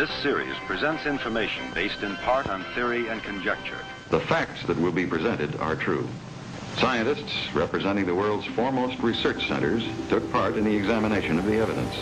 This series presents information based in part on theory and conjecture. The facts that will be presented are true. Scientists representing the world's foremost research centers took part in the examination of the evidence.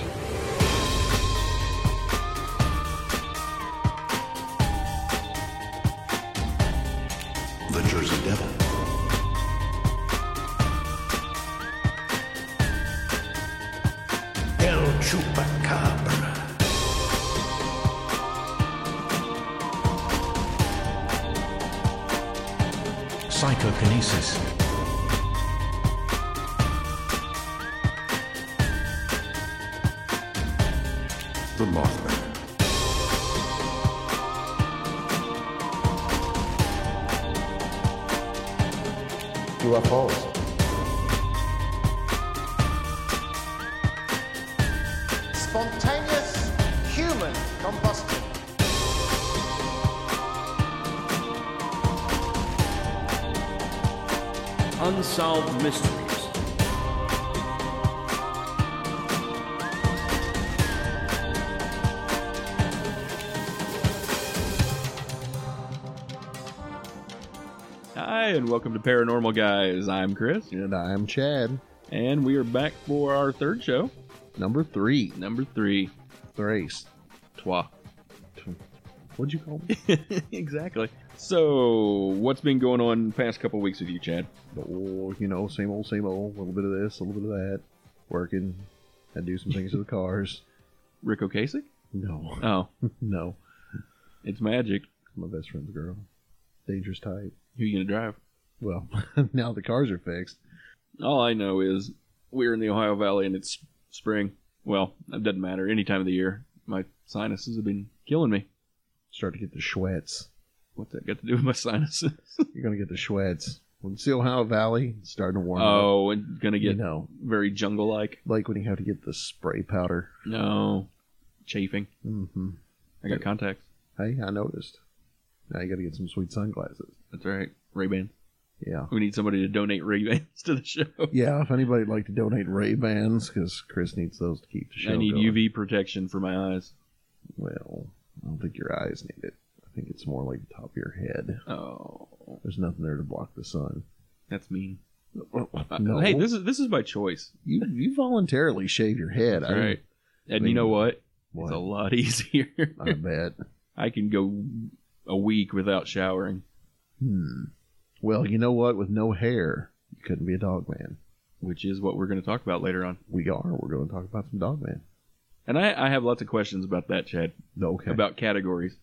Welcome to Paranormal Guys. I'm Chris, And I'm Chad. and we are back for our third show, Number three. number three. Thrace. Trois. What'd you call me? exactly. So, what's been going on the past couple weeks with you, Chad? oh, you know, same old, same old. A little bit of this, a little bit of that. Working. I do some things to the cars. Ric Ocasek? No. Oh, No. it's magic. My best friend's girl. Dangerous type. Who you gonna drive? Well, now the cars are fixed. All I know is we're in the Ohio Valley and it's spring. Well, it doesn't matter. Any time of the year, my sinuses have been killing me. Start to get the Schwetz. What's that got to do with my sinuses? You're going to get the Schwetz. When it's the Ohio Valley, it's starting to warm up. oh, and gonna You get know, very jungle-like. like when you have to get the spray powder. No, chafing. hmm I got contacts. Hey, I noticed. Now you got to get some sweet sunglasses. That's right. Ray Ban. Yeah. We need somebody to donate Ray Bans to the show. Yeah, if anybody'd like to donate Ray Bans, because Chris needs those to keep the show I need going. UV protection for my eyes. Well, I don't think your eyes need it. I think it's more like the top of your head. Oh, There's nothing there to block the sun. that's mean. Uh, no, Hey, this is this is by choice. you you voluntarily shave your head. That's I, right. And mean, you know what? What? It's a lot easier. I bet. I can go a week without showering. Hmm. Well, you know what? With no hair, you couldn't be a dog man. which is what we're going to talk about later on. We are. We're going to talk about some dog man. And I, I have lots of questions about that, Chad, Okay. about categories.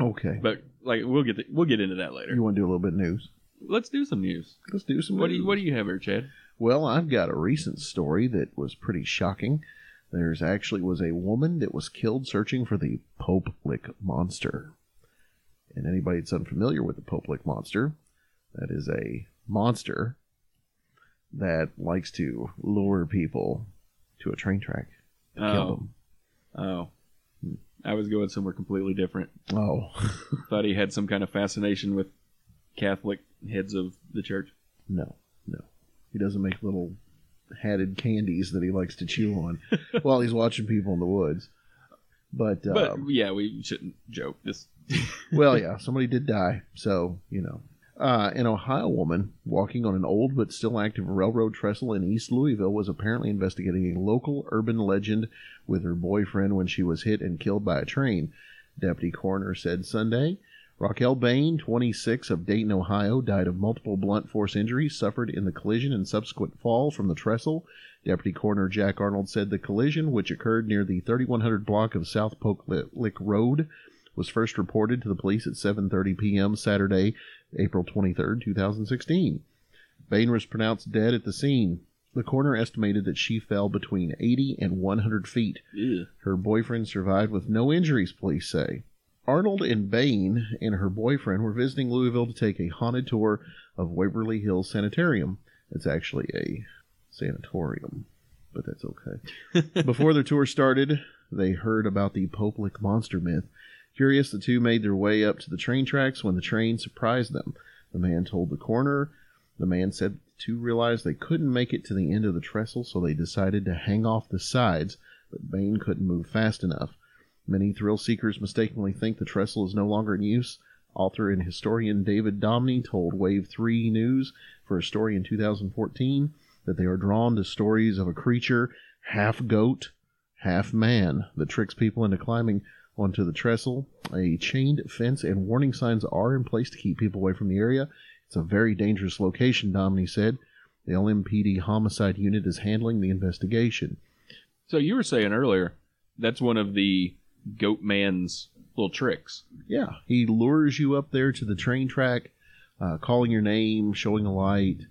okay. But like we'll get to, we'll get into that later. you want to do a little bit of news? Let's do some news. Let's do some. What do you news. what do you have here, Chad? Well, I've got a recent story that was pretty shocking. There's actually was a woman that was killed searching for the Pope Lick monster. And anybody that's unfamiliar with the Pope Lick monster, that is a monster that likes to lure people to a train track to kill Oh, them. oh, I was going somewhere completely different. Oh, Thought he had some kind of fascination with Catholic heads of the church. no, no. He doesn't make little hatted candies that he likes to chew on while he's watching people in the woods. But, uh, But yeah, we shouldn't joke. This well, yeah, somebody did die, so you know. Uh, an Ohio woman walking on an old but still active railroad trestle in East Louisville was apparently investigating a local urban legend with her boyfriend when she was hit and killed by a train. Deputy coroner said Sunday. Raquel Bain, 26, of Dayton, Ohio, died of multiple blunt force injuries suffered in the collision and subsequent fall from the trestle. Deputy Coroner Jack Arnold said the collision, which occurred near the 3100 block of South Pope Lick Road, was first reported to the police at 7:30 p.m. Saturday, April 23, 2016. Bain was pronounced dead at the scene. The coroner estimated that she fell between 80 and 100 feet. Ew. Her boyfriend survived with no injuries, police say. Arnold and Bain and her boyfriend were visiting Louisville to take a haunted tour of Waverly Hills Sanitarium. It's actually a sanatorium, but that's okay. Before the tour started, they heard about the Popelick monster myth. Curious, the two made their way up to the train tracks when the train surprised them. The man told the coroner. The man said the two realized they couldn't make it to the end of the trestle, so they decided to hang off the sides, but Bain couldn't move fast enough. Many thrill seekers mistakenly think the trestle is no longer in use. Author and historian David Domine told Wave 3 News for a story in 2014 that they are drawn to stories of a creature, half goat, half man, that tricks people into climbing onto the trestle. A chained fence and warning signs are in place to keep people away from the area. It's a very dangerous location, Domine said. The LMPD homicide unit is handling the investigation. So you were saying earlier that's one of the goat man's little tricks. Yeah, he lures you up there to the train track, uh, calling your name, showing a light,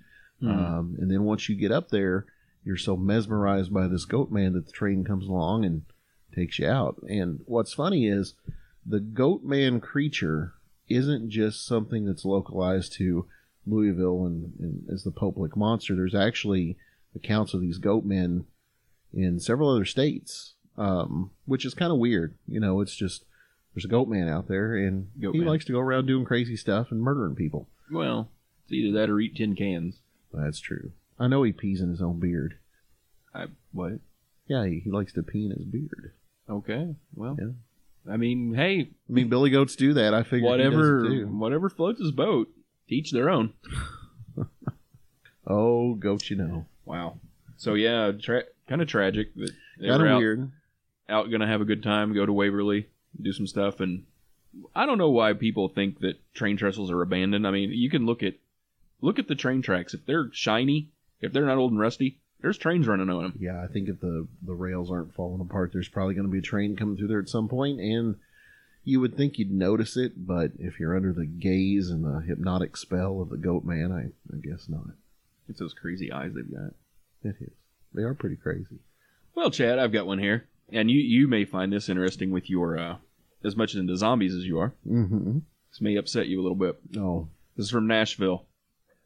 um, and then once you get up there, you're so mesmerized by this goat man that the train comes along and takes you out. And what's funny is the goat man creature isn't just something that's localized to Louisville and, and as the Pope monster. There's actually accounts of these goat men in several other states, um, which is kind of weird. You know, it's just there's a goat man out there, and Goat he man. likes to go around doing crazy stuff and murdering people. Well, it's either that or eat tin cans. That's true. I know he pees in his own beard. I what? Yeah, he, he likes to pee in his beard. Okay. Well, Yeah. I mean, hey, I mean, billy goats do that. I figured he whatever, whatever floats his boat. Teach their own. Oh, goat, you know. Wow. So yeah, tra- kind of tragic Kind of weird. out gonna have a good time, go to Waverly, do some stuff, and I don't know why people think that train trestles are abandoned. I mean, you can look at look at the train tracks. If they're shiny, if they're not old and rusty, there's trains running on them. Yeah, I think if the the rails aren't falling apart, there's probably going to be a train coming through there at some point, and you would think you'd notice it, but if you're under the gaze and the hypnotic spell of the goat man, I, I guess not. It's those crazy eyes they've got. It is. They are pretty crazy. Well, Chad, I've got one here, and you you may find this interesting with your uh, as much into zombies as you are. Mm-hmm. This may upset you a little bit. Oh, This is from Nashville.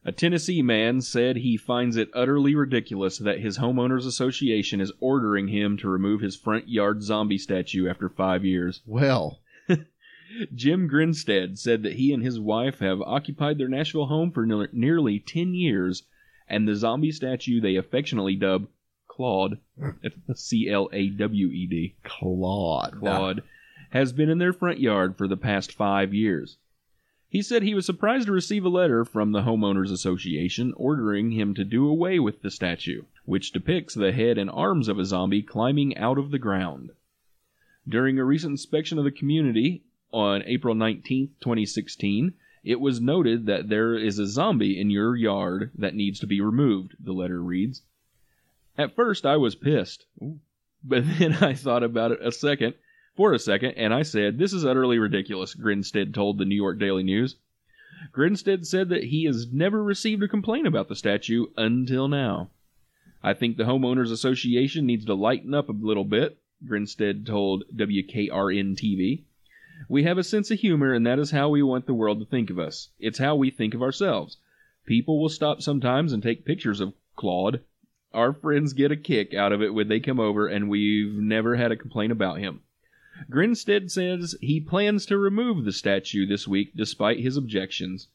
A Tennessee man said he finds it utterly ridiculous that his homeowners association is ordering him to remove his front yard zombie statue after five years. well, Jim Grinstead said that he and his wife have occupied their Nashville home for ne- nearly 10 years, and the zombie statue they affectionately dub Claude, C L A W E D, Claude. Claude, has been in their front yard for the past five years. He said he was surprised to receive a letter from the Homeowners Association ordering him to do away with the statue, which depicts the head and arms of a zombie climbing out of the ground. During a recent inspection of the community on April 19, 2016, it was noted that there is a zombie in your yard that needs to be removed, the letter reads. At first, I was pissed, but then I thought about it a second, for a second, and I said, This is utterly ridiculous, Grinstead told the New York Daily News. Grinstead said that he has never received a complaint about the statue until now. I think the Homeowners Association needs to lighten up a little bit, Grinstead told WKRN TV. We have a sense of humor, and that is how we want the world to think of us. It's how we think of ourselves. People will stop sometimes and take pictures of Claude. Our friends get a kick out of it when they come over, and we've never had a complaint about him. Grinstead says he plans to remove the statue this week despite his objections.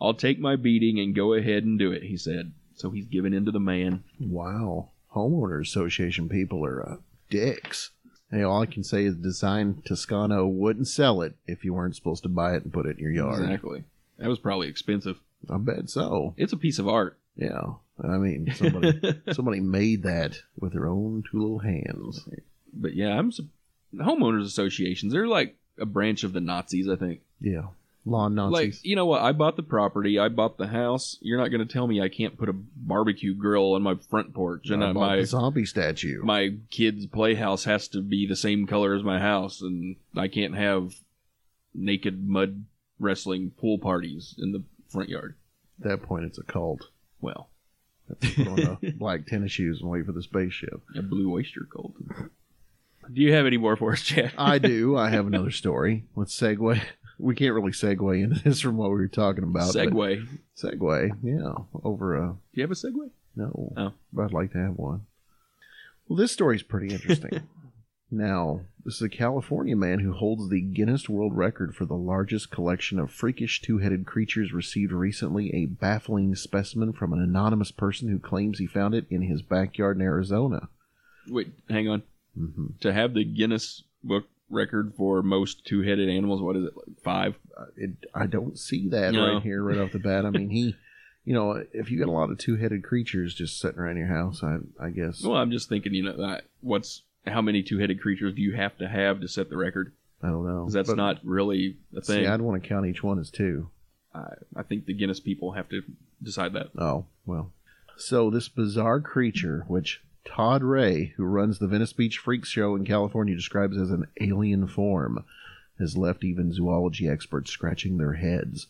I'll take my beating and go ahead and do it, he said. So he's giving in to the man. Wow. Homeowner Association people are uh, dicks. Hey, all I can say is Design Toscano wouldn't sell it if you weren't supposed to buy it and put it in your yard. Exactly. That was probably expensive. I bet so. It's a piece of art. Yeah. I mean, somebody somebody made that with their own two little hands. But yeah, I'm su- homeowners associations. They're like a branch of the Nazis, I think. Yeah. Lawn Nazis. Like, you know what? I bought the property. I bought the house. You're not going to tell me I can't put a barbecue grill on my front porch and I bought my the zombie statue. my kid's playhouse has to be the same color as my house, and I can't have naked mud wrestling pool parties in the front yard. At that point, it's a cult. Well, Put on the black tennis shoes and wait for the spaceship. a blue oyster cult. Do you have any more for us, Chad? I do. I have another story. Let's segue. We can't really segue into this from what we were talking about. but- Segway. Segue. Yeah. Over a Do you have a segue? No. Oh. But I'd like to have one. Well, this story's pretty interesting. now, this is a California man who holds the Guinness World Record for the largest collection of freakish two headed creatures received recently a baffling specimen from an anonymous person who claims he found it in his backyard in Arizona. Wait, hang on. Hmm To have the Guinness Book record for most two-headed animals. What is it? Like five? It, I don't see that No. right here, right off the bat. I mean, he, you know, if you got a lot of two-headed creatures just sitting around your house, I, I guess Well, I'm just thinking, you know, that what's how many two-headed creatures do you have to have to set the record? I don't know. that's But, not really a thing. See, I'd want to count each one as two. I, I think the Guinness people have to decide that. Oh, well. So this bizarre creature, which Todd Ray, who runs the Venice Beach Freaks Show in California, describes as an alien form, has left even zoology experts scratching their heads.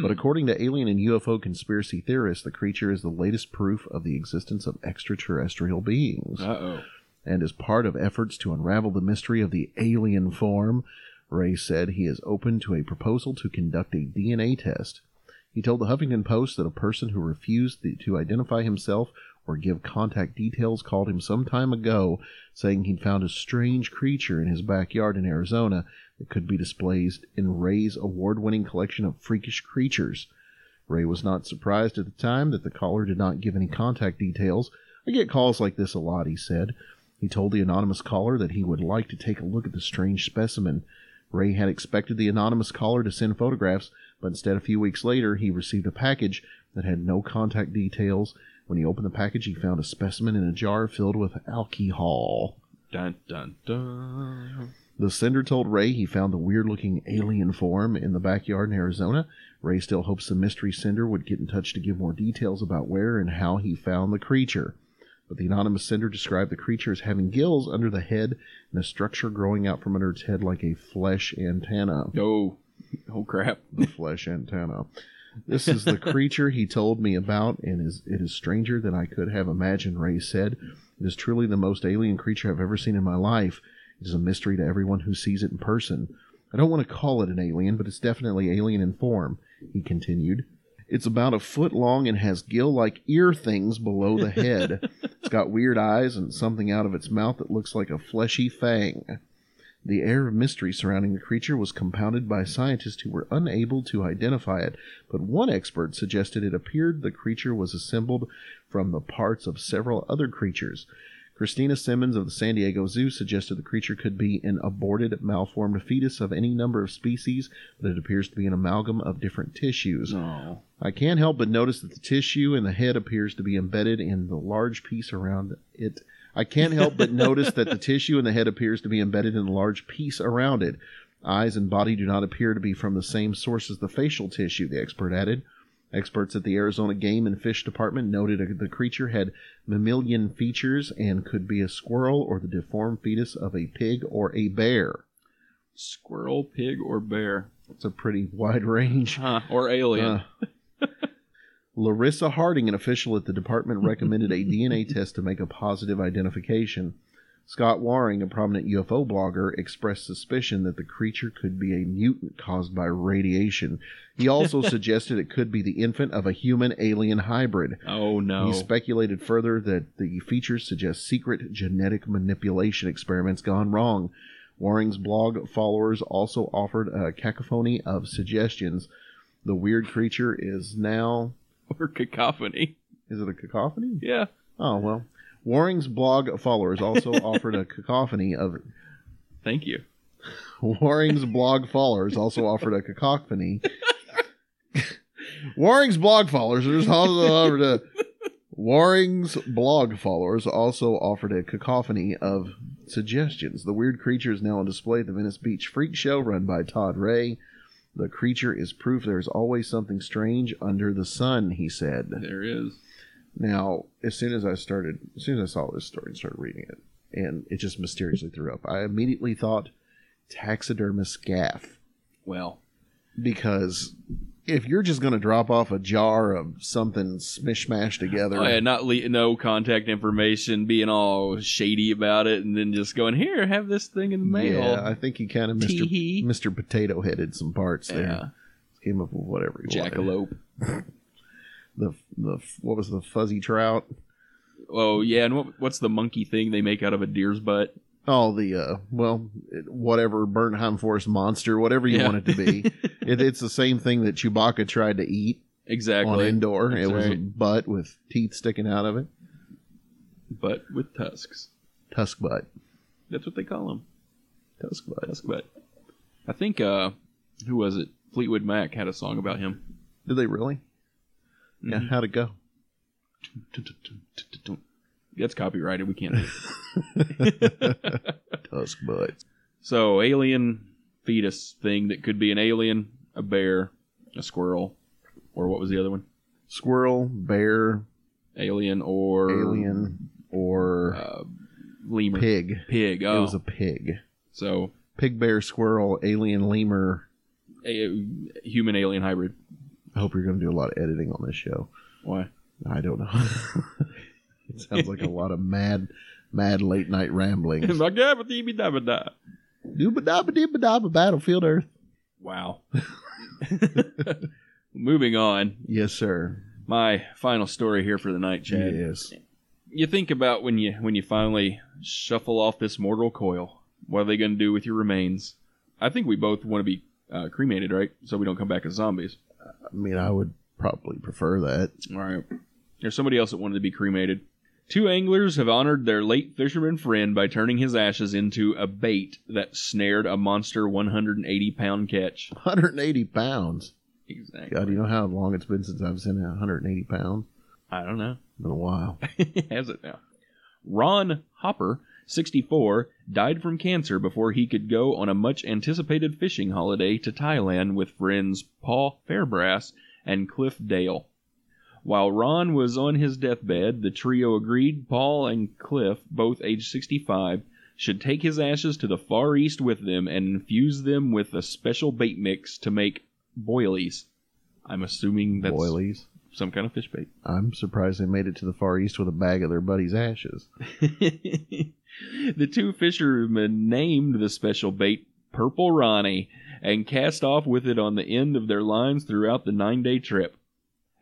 But according to alien and UFO conspiracy theorists, the creature is the latest proof of the existence of extraterrestrial beings. Uh oh. And as part of efforts to unravel the mystery of the alien form, Ray said he is open to a proposal to conduct a DNA test. He told the Huffington Post that a person who refused to identify himself or give contact details called him some time ago, saying he'd found a strange creature in his backyard in Arizona that could be displayed in Ray's award winning collection of freakish creatures. Ray was not surprised at the time that the caller did not give any contact details. I get calls like this a lot, he said. He told the anonymous caller that he would like to take a look at the strange specimen. Ray had expected the anonymous caller to send photographs, but instead, a few weeks later, he received a package that had no contact details. When he opened the package, he found a specimen in a jar filled with alcohol. Dun dun dun. The sender told Ray he found the weird looking alien form in the backyard in Arizona. Ray still hopes the mystery sender would get in touch to give more details about where and how he found the creature. But the anonymous sender described the creature as having gills under the head and a structure growing out from under its head like a flesh antenna. Oh, oh crap. The flesh antenna. This is the creature he told me about, and is it is stranger than I could have imagined, Ray said. It is truly the most alien creature I've ever seen in my life. It is a mystery to everyone who sees it in person. I don't want to call it an alien, but it's definitely alien in form, he continued. It's about a foot long and has gill like ear things below the head. it's got weird eyes and something out of its mouth that looks like a fleshy fang. The air of mystery surrounding the creature was compounded by scientists who were unable to identify it, but one expert suggested it appeared the creature was assembled from the parts of several other creatures. Christina Simmons of the San Diego Zoo suggested the creature could be an aborted, malformed fetus of any number of species, but it appears to be an amalgam of different tissues. I can't help but notice that the tissue in the head appears to be embedded in the large piece around it. I can't help but notice that the tissue in the head appears to be embedded in a large piece around it. Eyes and body do not appear to be from the same source as the facial tissue, the expert added. Experts at the Arizona Game and Fish Department noted the creature had mammalian features and could be a squirrel or the deformed fetus of a pig or a bear. Squirrel, pig, or bear? It's a pretty wide range. Huh. Or alien. Uh, Larissa Harding, an official at the department, recommended a DNA test to make a positive identification. Scott Waring, a prominent UFO blogger, expressed suspicion that the creature could be a mutant caused by radiation. He also suggested it could be the infant of a human alien hybrid. oh no. He speculated further that the features suggest secret genetic manipulation experiments gone wrong. Waring's blog followers also offered a cacophony of suggestions. The weird creature is now. or cacophony. Is it a cacophony? Yeah. Oh, well. Waring's blog followers also offered a cacophony of. Thank you. Waring's blog followers also offered a cacophony. Waring's blog followers also offered a. Waring's blog followers also offered a cacophony of suggestions. The weird creature is now on display at the Venice Beach Freak Show run by Todd Ray. The creature is proof there is always something strange under the sun, he said. There is. Now, as soon as I started, as soon as I saw this story and started reading it, and it just mysteriously threw up, I immediately thought taxidermist gaff. Well, Because if you're just going to drop off a jar of something smishmashed together, oh, yeah, not le- no contact information, being all shady about it, and then just going here, have this thing in the mail. yeah, I think he kind of Mr. Mr. Potato headed some parts there. Yeah. Came up with whatever he. Jackalope. The the what was the fuzzy trout? Oh yeah, and what, what's the monkey thing they make out of a deer's butt? Oh, the uh, well, whatever Bernheim Forest monster, whatever you Yeah. want it to be. it, it's the same thing that Chewbacca tried to eat on Exactly. Endor. That's it was a butt with teeth sticking out of it, Butt with tusks. tusk butt, That's what they call them. Tusk butt. Tusk butt. I think uh, who was it? Fleetwood Mac had a song about him. Did they really? Yeah. Mhm. How'd it go? That's copyrighted. We can't. Tusk butt. so alien fetus thing that could be an alien, a bear, a squirrel, or what was the other one? Squirrel, bear, Alien or alien, or uh, lemur, pig. pig. Oh, It was a pig. so Pig, bear, squirrel, alien, lemur. a human alien hybrid. I hope you're going to do a lot of editing on this show. Why? I don't know. it sounds like a lot of mad, mad late night ramblings. Battlefield Earth. Wow. Moving on. Yes, sir. My final story here for the night, Chad. Yes. You think about when you when you finally shuffle off this mortal coil. What are they going to do with your remains? I think we both want to be uh, cremated, right? So we don't come back as zombies. I mean, I would probably prefer that. All right. There's somebody else that wanted to be cremated. Two anglers have honored their late fisherman friend by turning his ashes into a bait that snared a monster 180 pound catch. 180 pounds. Exactly. God, you know how long it's been since I've seen a 180 pounds? I don't know. Been a while. Has it now? Ron Hopper, 64, died from cancer before he could go on a much anticipated fishing holiday to Thailand with friends Paul Fairbrass and Cliff Dale. While Ron was on his deathbed, the trio agreed Paul and Cliff, both aged 65, should take his ashes to the Far East with them and infuse them with a special bait mix to make boilies. I'm assuming that's Boilies. some kind of fish bait. I'm surprised they made it to the Far East with a bag of their buddy's ashes. the two fishermen named the special bait Purple Ronnie and cast off with it on the end of their lines throughout the nine day trip.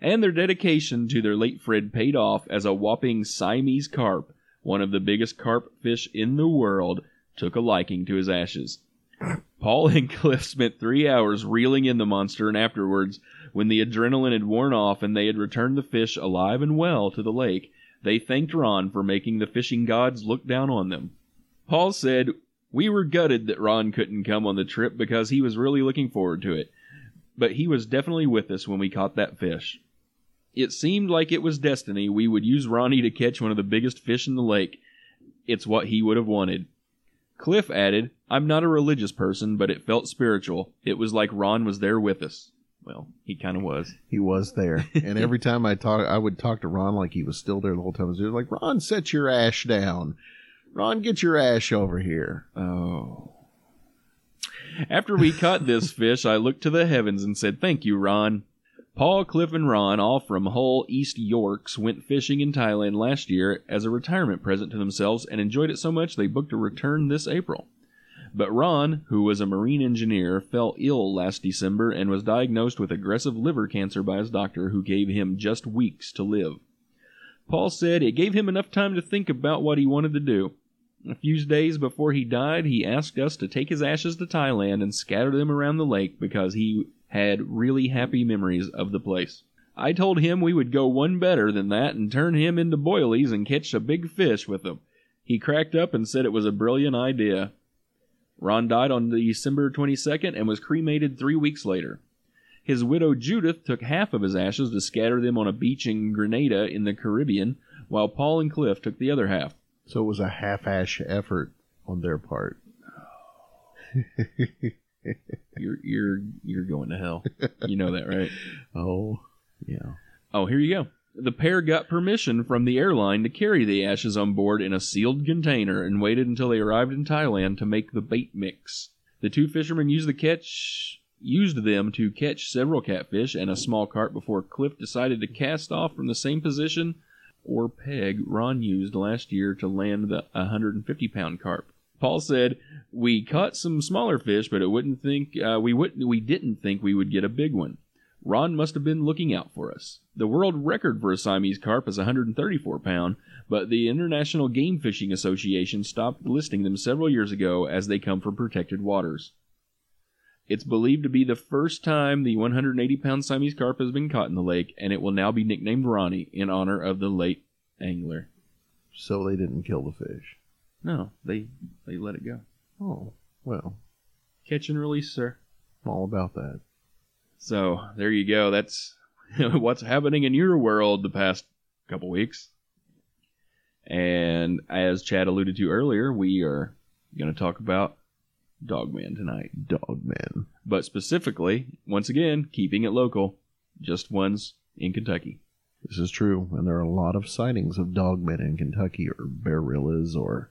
And their dedication to their late friend paid off as a whopping Siamese carp, one of the biggest carp fish in the world, took a liking to his ashes. Paul and Cliff spent three hours reeling in the monster, and afterwards, when the adrenaline had worn off and they had returned the fish alive and well to the lake, they thanked Ron for making the fishing gods look down on them. Paul said, We were gutted that Ron couldn't come on the trip because he was really looking forward to it. But he was definitely with us when we caught that fish. It seemed like it was destiny we would use Ronnie to catch one of the biggest fish in the lake. It's what he would have wanted. Cliff added, I'm not a religious person, but it felt spiritual. It was like Ron was there with us. Well, he kind of was. He was there, and every time I talk, I would talk to Ron like he was still there the whole time. I was like, "Ron, set your ash down. Ron, get your ash over here." Oh. After we caught this fish, I looked to the heavens and said, Thank you, Ron. Paul, Cliff, and Ron, all from Hull, East Yorks, went fishing in Thailand last year as a retirement present to themselves and enjoyed it so much they booked a return this April. But Ron, who was a marine engineer, fell ill last December and was diagnosed with aggressive liver cancer by his doctor, who gave him just weeks to live. Paul said it gave him enough time to think about what he wanted to do. A few days before he died, he asked us to take his ashes to Thailand and scatter them around the lake because he had really happy memories of the place. I told him we would go one better than that and turn him into boilies and catch a big fish with them. He cracked up and said it was a brilliant idea. Ron died on December 22nd and was cremated three weeks later. His widow Judith took half of his ashes to scatter them on a beach in Grenada in the Caribbean, while Paul and Cliff took the other half. So it was a half-ash effort on their part. You're you're you're going to hell. You know that, right? Oh, yeah. Oh, here you go. The pair got permission from the airline to carry the ashes on board in a sealed container and waited until they arrived in Thailand to make the bait mix. The two fishermen used the catch used them to catch several catfish and a small carp before Cliff decided to cast off from the same position or peg Ron used last year to land the 150 pound carp. Paul said, "We caught some smaller fish, but it wouldn't think uh, we wouldn't we didn't think we would get a big one. Ron must have been looking out for us. The world record for a Siamese carp is 134 pound, but the International Game Fishing Association stopped listing them several years ago as they come from protected waters. It's believed to be the first time the 180 pound Siamese carp has been caught in the lake, and it will now be nicknamed Ronnie in honor of the late angler. So they didn't kill the fish. No, they they let it go. Oh, Well, Catch and release, sir. I'm all about that. So there you go. That's what's happening in your world the past couple weeks. And as Chad alluded to earlier, we are going to talk about Dogman tonight. Dogman. But specifically, once again, keeping it local, just ones in Kentucky. This is true, and there are a lot of sightings of dogmen in Kentucky, or bearillas, or.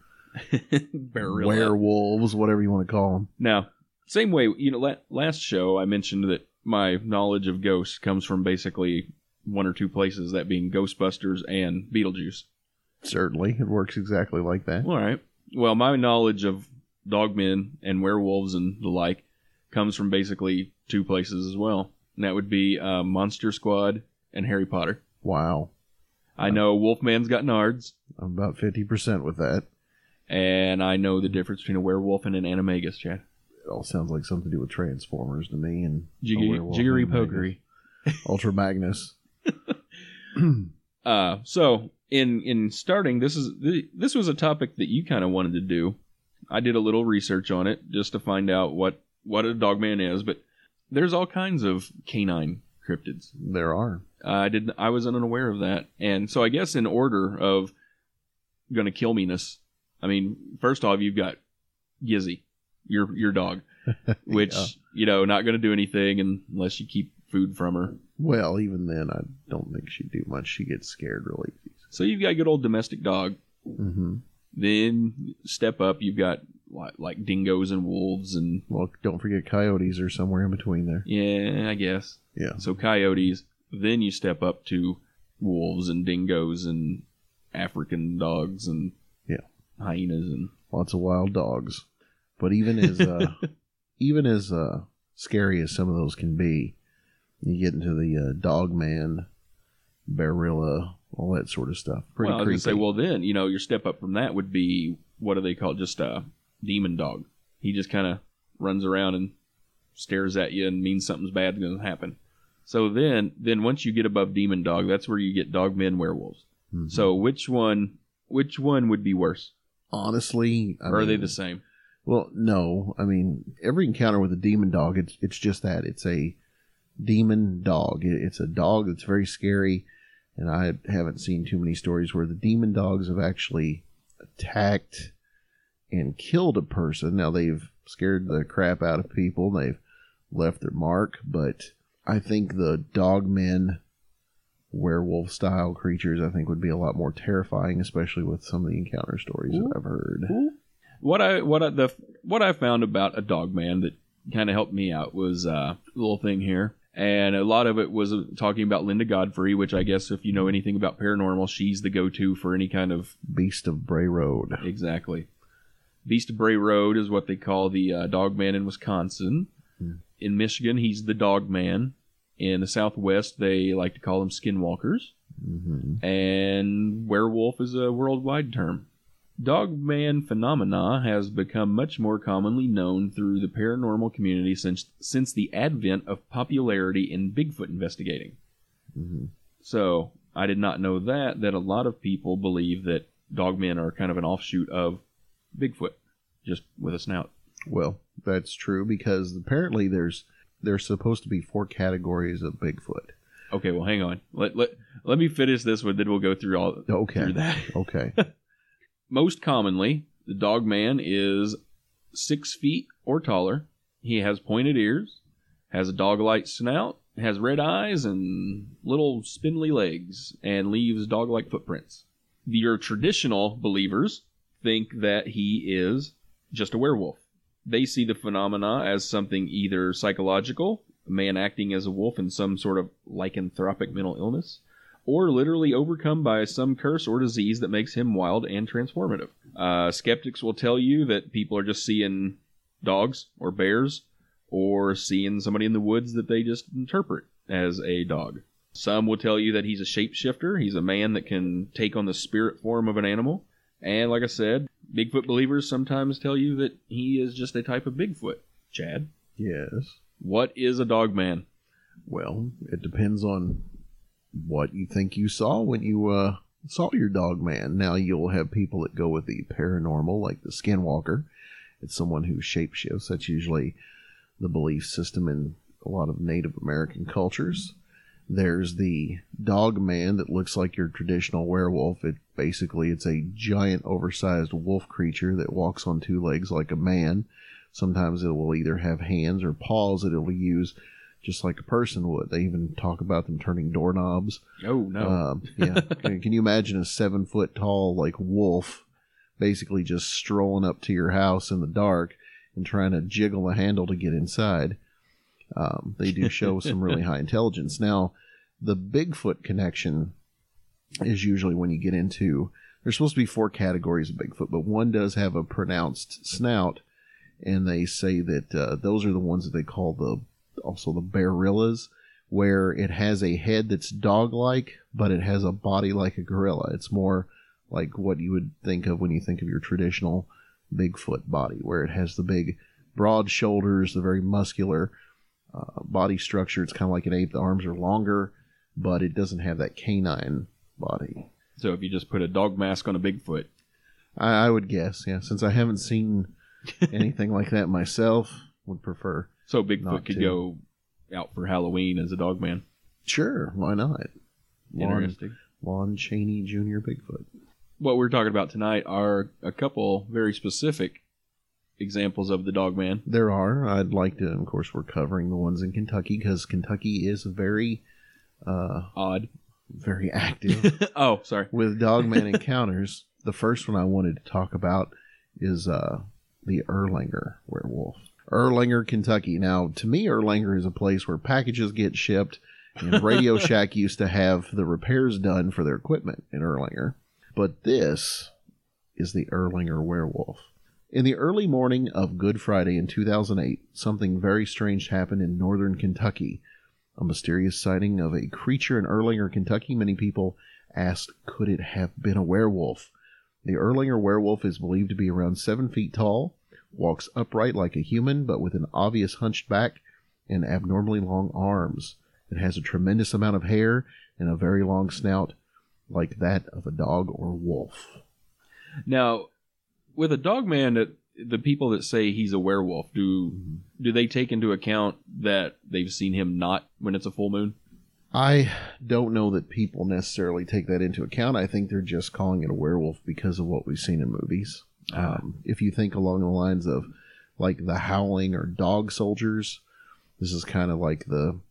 werewolves, whatever you want to call them. Now, same way, you know, last show I mentioned that my knowledge of ghosts comes from basically one or two places, that being Ghostbusters and Beetlejuice. Certainly, it works exactly like that. All right. Well, my knowledge of dogmen and werewolves and the like comes from basically two places as well. And that would be uh, Monster Squad and Harry Potter. Wow, I know Wolfman's got nards, I'm about fifty percent with that. And I know the difference between a werewolf and an animagus, Chad. It all sounds like something to do with Transformers to me, and Jiggy, jiggery and a Magus. pokery. Ultra Magnus. Uh, so in in starting, this is this was a topic that you kind of wanted to do. I did a little research on it just to find out what what a dogman is, but there's all kinds of canine cryptids. There are. I didn't. I was unaware of that, and so I guess in order of gonna kill meness, I mean, first off, you've got Gizzy, your your dog, which Yeah. you know not gonna do anything unless you keep food from her. Well, even then, I don't think she'd do much. She gets scared really easy. So you've got a good old domestic dog. hmm Then step up, you've got like, like dingoes and wolves, and Well, don't forget coyotes are somewhere in between there. yeah, I guess Yeah. so. Coyotes. Then you step up to wolves and dingoes and African dogs and. Hyenas and lots of wild dogs. But even as uh, even as uh, scary as some of those can be, you get into the uh, dog man, barilla, all that sort of stuff. Pretty well, I was creepy. gonna say, well, then you know your step up from that would be what do they call it? Just a demon dog. He just kind of runs around and stares at you and means something's bad's going to happen. So then, then once you get above demon dog, that's where you get dog men werewolves. Mhm. So which one, which one would be worse, honestly, I are they the same? Well, no. I mean, every encounter with a demon dog, it's it's just that it's a demon dog. It's a dog that's very scary, and I haven't seen too many stories where the demon dogs have actually attacked and killed a person. Now they've scared the crap out of people. They've left their mark, but I think the dogmen werewolf style creatures I think would be a lot more terrifying, especially with some of the encounter stories that I've heard. What I what I, the what I found about a dog man that kind of helped me out was uh, a little thing here, and a lot of it was uh, talking about Linda Godfrey, which I guess if you know anything about paranormal, she's the go-to for any kind of Beast of Bray Road. exactly. Beast of Bray Road is what they call the uh, dog man in Wisconsin. In Michigan, he's the dog man. In the Southwest, they like to call them skinwalkers. hmm and werewolf is a worldwide term. Dogman phenomena has become much more commonly known through the paranormal community since since the advent of popularity in Bigfoot investigating. hmm So I did not know that that a lot of people believe that dogmen are kind of an offshoot of Bigfoot, just with a snout. Well, that's true because apparently there's there's supposed to be four categories of Bigfoot. Okay, well, hang on. Let let let me finish this one, then we'll go through all Okay. through that. Okay. Most commonly, the dog man is six feet or taller. He has pointed ears, has a dog like snout, has red eyes, and little spindly legs, and leaves dog like footprints. Your traditional believers think that he is just a werewolf. They see the phenomena as something either psychological, a man acting as a wolf in some sort of lycanthropic mental illness, or literally overcome by some curse or disease that makes him wild and transformative. Uh, skeptics will tell you that people are just seeing dogs or bears or seeing somebody in the woods that they just interpret as a dog. Some will tell you that he's a shapeshifter. He's a man that can take on the spirit form of an animal. And like I said, Bigfoot believers sometimes tell you that he is just a type of Bigfoot. Chad, yes. what is a dog man? Well, it depends on what you think you saw when you uh, saw your dog man. Now you'll have people that go with the paranormal, like the skinwalker, it's someone who shapeshifts. That's usually the belief system in a lot of Native American cultures. There's the dog man that looks like your traditional werewolf. It basically it's a giant oversized wolf creature that walks on two legs like a man. Sometimes it will either have hands or paws that it will use just like a person would. They even talk about them turning doorknobs. Oh no. Um, yeah. can, can you imagine a seven foot tall like wolf basically just strolling up to your house in the dark and trying to jiggle the handle to get inside? Um, they do show some really high intelligence. Now, the Bigfoot connection is usually when you get into. There's supposed to be four categories of Bigfoot, but one does have a pronounced snout, and they say that uh, those are the ones that they call the also the Barillas, where it has a head that's dog-like, but it has a body like a gorilla. It's more like what you would think of when you think of your traditional Bigfoot body, where it has the big, broad shoulders, the very muscular uh, body structure. It's kind of like an ape. The arms are longer, but it doesn't have that canine body. so if you just put a dog mask on a Bigfoot, I, I would guess, yeah. Since I haven't seen anything like that myself, would prefer. so Bigfoot could to. go out for Halloween as a dog man. Sure, why not? Lon, Interesting. Lon Chaney Jr. Bigfoot. What we're talking about tonight are a couple very specific examples of the dog man. There are. I'd like to, of course, we're covering the ones in Kentucky because Kentucky is very, uh, Odd. very active oh, sorry. with dogman encounters. The first one I wanted to talk about is uh, the Erlanger werewolf. Erlanger, Kentucky. Now, to me, Erlanger is a place where packages get shipped, and Radio Shack used to have the repairs done for their equipment in Erlanger. But this is the Erlanger werewolf. In the early morning of Good Friday in 2008, something very strange happened in northern Kentucky. A mysterious sighting of a creature in Erlanger, Kentucky. Many people asked, could it have been a werewolf? The Erlanger werewolf is believed to be around seven feet tall, walks upright like a human, but with an obvious hunched back and abnormally long arms. It has a tremendous amount of hair and a very long snout, like that of a dog or wolf. Now, with a dog man, that the people that say he's a werewolf do do they take into account that they've seen him not when it's a full moon? I don't know that people necessarily take that into account. I think they're just calling it a werewolf because of what we've seen in movies. Um, if you think along the lines of like the howling or dog soldiers, this is kind of like the,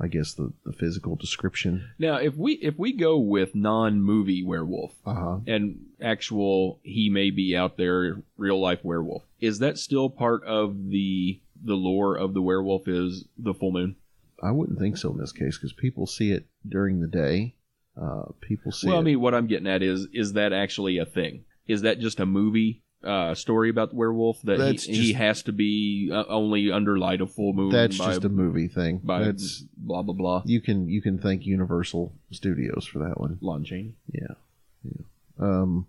I guess the, the physical description. Now, if we if we go with non-movie werewolf Uh huh. and actual he may be out there real life werewolf, is that still part of the the lore of the werewolf is the full moon? I wouldn't think so in this case because people see it during the day. Uh, people see well, I it. mean, what I'm getting at is is that actually a thing? Is that just a movie uh, story about the werewolf that That's he, he just- has to be uh, only under light of full moon? that's by, just a movie thing. by That's blah blah blah. you can you can thank Universal Studios for that one. Lon Chaney. Yeah. yeah. Um,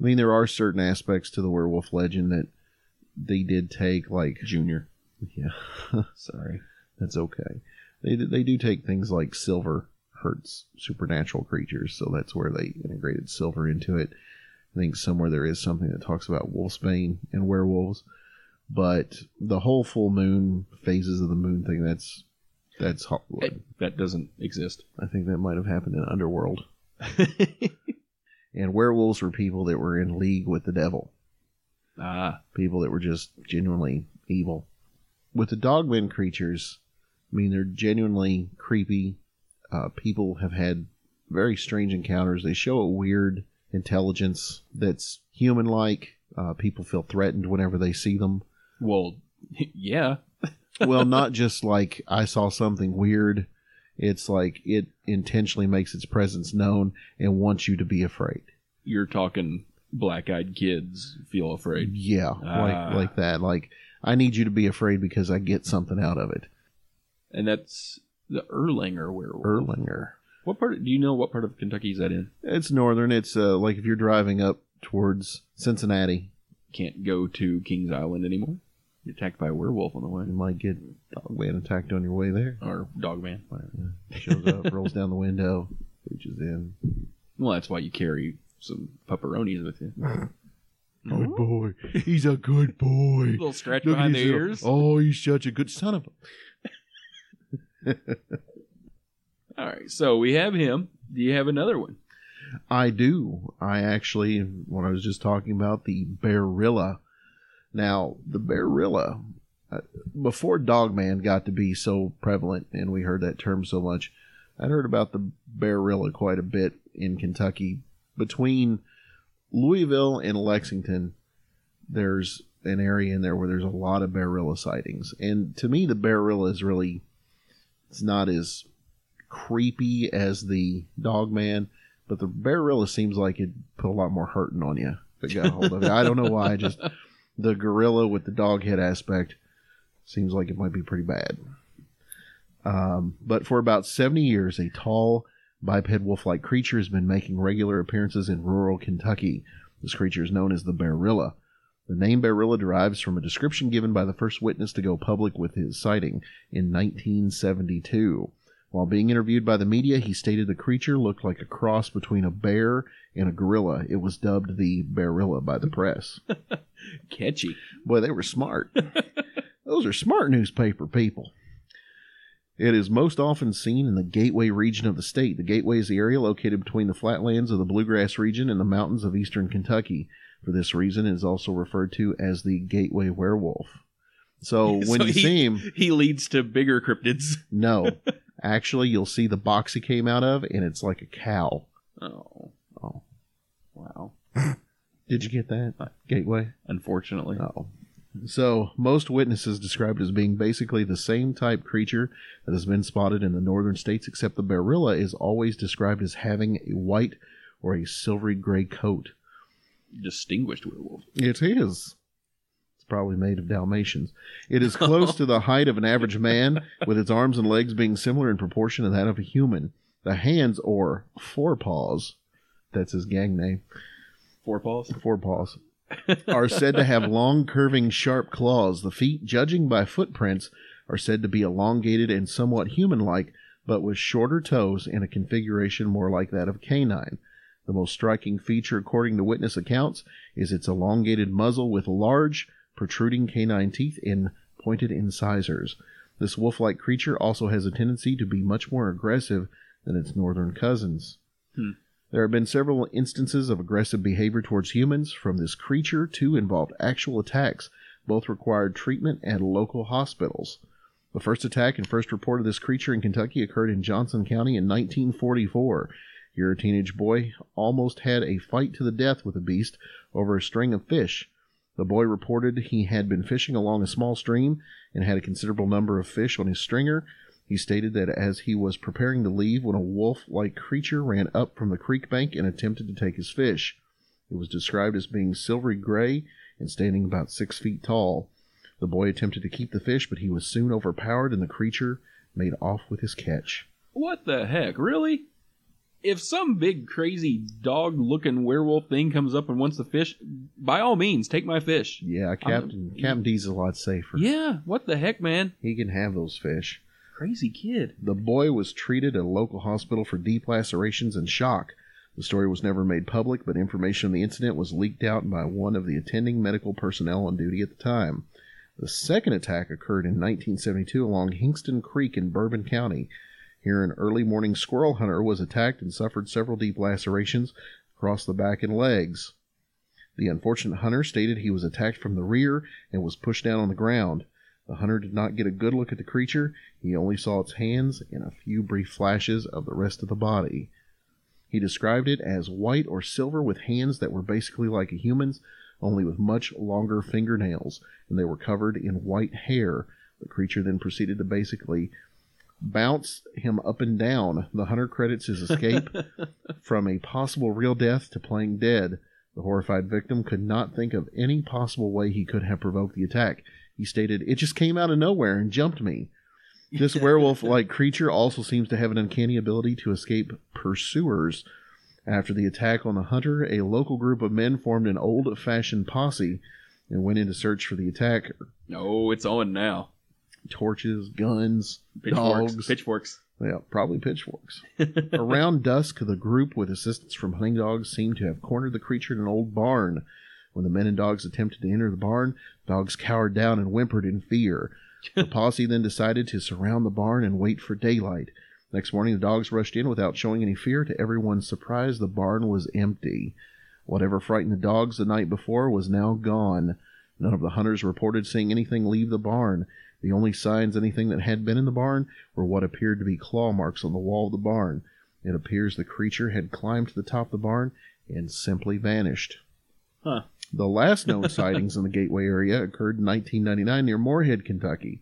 I mean, there are certain aspects to the werewolf legend that they did take, like, Junior. yeah, Sorry. that's okay. They they do take things like silver hurts supernatural creatures, so that's where they integrated silver into it. I think somewhere there is something that talks about wolfsbane and werewolves, but the whole full moon phases of the moon thing that's that's Hollywood. That doesn't exist. I think that might have happened in Underworld. and werewolves were people that were in league with the devil. ah, people that were just genuinely evil. With the dogman creatures, I mean, they're genuinely creepy. Uh, people have had very strange encounters. They show a weird intelligence that's human like. Uh, people feel threatened whenever they see them. well, yeah. Well, not just like I saw something weird. It's like it intentionally makes its presence known and wants you to be afraid. You're talking black-eyed kids feel afraid. Yeah, Ah. like like that. Like I need you to be afraid because I get something out of it. and that's the Erlanger werewolf. Erlanger. What part? Do you know what part of Kentucky is that in? It's northern. It's uh, like if you're driving up towards Cincinnati, Can't go to Kings Island anymore. You're attacked by a werewolf on the way, you might get dogman attacked on your way there. or Dogman. Shows up, rolls down the window, reaches in. Well, that's why you carry some pepperonis with you. Good boy. He's a good boy. little scratch Look at behind the his little- ears. Oh, he's such a good son of a. All right, so we have him. Do you have another one? I do. I actually, when I was just talking about the Bearilla. Now, the Bearilla, uh, before Dogman got to be so prevalent and we heard that term so much, I'd heard about the Bearilla quite a bit in Kentucky. Between Louisville and Lexington, there's an area in there where there's a lot of Bearilla sightings. And to me, the Bearilla is really, it's not as creepy as the dog man, but the Bearilla seems like it put a lot more hurting on you it got a hold of it. I don't know why. Just the gorilla with the dog head aspect seems like it might be pretty bad. Um, but for about 70 years, a tall, biped wolf like creature has been making regular appearances in rural Kentucky. This creature is known as the Bearilla. The name Bearilla derives from a description given by the first witness to go public with his sighting in 1972. While being interviewed by the media, he stated the creature looked like a cross between a bear and a gorilla. It was dubbed the Bearilla by the press. Catchy. Boy, they were smart. Those are smart newspaper people. It is most often seen in the Gateway region of the state. The Gateway is the area located between the flatlands of the Bluegrass region and the mountains of eastern Kentucky. For this reason, it is also referred to as the Gateway werewolf. So when So you he- see him, He leads to bigger cryptids. no, actually, you'll see the box he came out of, and it's like a cow. Oh. Oh. Wow. Did you get that? Uh, Gateway? Unfortunately. Oh. So, most witnesses described it as being basically the same type creature that has been spotted in the northern states, except the Bearilla is always described as having a white or a silvery gray coat. Distinguished werewolf. It is. It's probably made of Dalmatians. It is close to the height of an average man, with its arms and legs being similar in proportion to that of a human. The hands, or forepaws, that's his gang name, Forepaws. forepaws, are said to have long, curving, sharp claws. The feet, judging by footprints, are said to be elongated and somewhat human like, but with shorter toes and a configuration more like that of canine. The most striking feature, according to witness accounts, is its elongated muzzle with large, protruding canine teeth and pointed incisors. This wolf like creature also has a tendency to be much more aggressive than its northern cousins. Hmm. There have been several instances of aggressive behavior towards humans from this creature. Two involved actual attacks. Both required treatment at local hospitals. The first attack and first report of this creature in Kentucky occurred in Johnson County in 1944. Here, a teenage boy almost had a fight to the death with the beast over a string of fish. The boy reported he had been fishing along a small stream and had a considerable number of fish on his stringer. He stated that as he was preparing to leave, when a wolf like creature ran up from the creek bank and attempted to take his fish. It was described as being silvery gray and standing about six feet tall. The boy attempted to keep the fish, but he was soon overpowered, and the creature made off with his catch. What the heck? Really? If some big crazy dog looking werewolf thing comes up and wants the fish, by all means, take my fish. Yeah, um, Captain Captain D's a lot safer. Yeah, what the heck, man? He can have those fish. Crazy kid. The boy was treated at a local hospital for deep lacerations and shock. The story was never made public, but information on the incident was leaked out by one of the attending medical personnel on duty at the time. The second attack occurred in 1972 along Hinkston Creek in Bourbon County. Here, an early morning squirrel hunter was attacked and suffered several deep lacerations across the back and legs. The unfortunate hunter stated he was attacked from the rear and was pushed down on the ground. The hunter did not get a good look at the creature. He only saw its hands and a few brief flashes of the rest of the body. He described it as white or silver with hands that were basically like a human's, only with much longer fingernails, and they were covered in white hair. The creature then proceeded to basically bounce him up and down. The hunter credits his escape from a possible real death to playing dead. The horrified victim could not think of any possible way he could have provoked the attack. He stated, It just came out of nowhere and jumped me. This werewolf like creature also seems to have an uncanny ability to escape pursuers. After the attack on the hunter, a local group of men formed an old fashioned posse and went in to search for the attacker. Oh, it's on now. Torches, guns, Pitchforks. dogs. Pitchforks. Yeah, probably pitchforks. Around dusk, the group, with assistance from hunting dogs, seemed to have cornered the creature in an old barn. When the men and dogs attempted to enter the barn, dogs cowered down and whimpered in fear. The posse then decided to surround the barn and wait for daylight. Next morning, the dogs rushed in without showing any fear. To everyone's surprise, the barn was empty. Whatever frightened the dogs the night before was now gone. None of the hunters reported seeing anything leave the barn. The only signs anything that had been in the barn were what appeared to be claw marks on the wall of the barn. It appears the creature had climbed to the top of the barn and simply vanished. Huh. The last known sightings in the Gateway area occurred in 1999 near Morehead, Kentucky.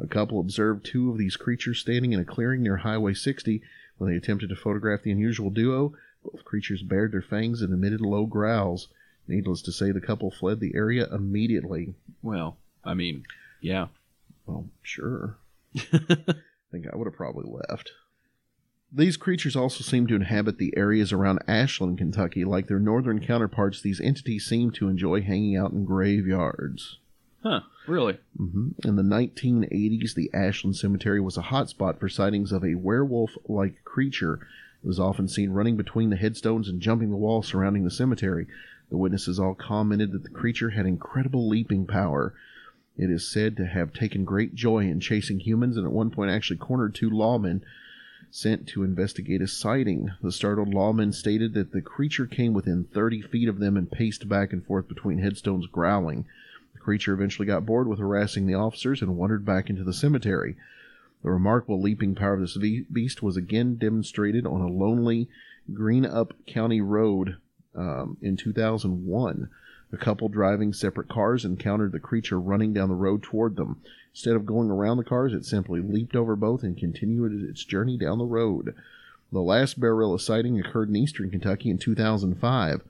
A couple observed two of these creatures standing in a clearing near Highway 60 when they attempted to photograph the unusual duo. Both creatures bared their fangs and emitted low growls. Needless to say, the couple fled the area immediately. Well, I mean, yeah. Well, sure. I think I would have probably left. These creatures also seem to inhabit the areas around Ashland, Kentucky. Like their northern counterparts, these entities seem to enjoy hanging out in graveyards. Huh. Really? Mm-hmm. In the 1980s, the Ashland Cemetery was a hotspot for sightings of a werewolf like creature. It was often seen running between the headstones and jumping the wall surrounding the cemetery. The witnesses all commented that the creature had incredible leaping power. It is said to have taken great joy in chasing humans and at one point actually cornered two lawmen sent to investigate a sighting. The startled lawmen stated that the creature came within 30 feet of them and paced back and forth between headstones growling. The creature eventually got bored with harassing the officers and wandered back into the cemetery. The remarkable leaping power of this beast was again demonstrated on a lonely Greenup County road um, in 2001. A couple driving separate cars encountered the creature running down the road toward them. Instead of going around the cars, it simply leaped over both and continued its journey down the road. The last Bearilla sighting occurred in eastern Kentucky in 2005.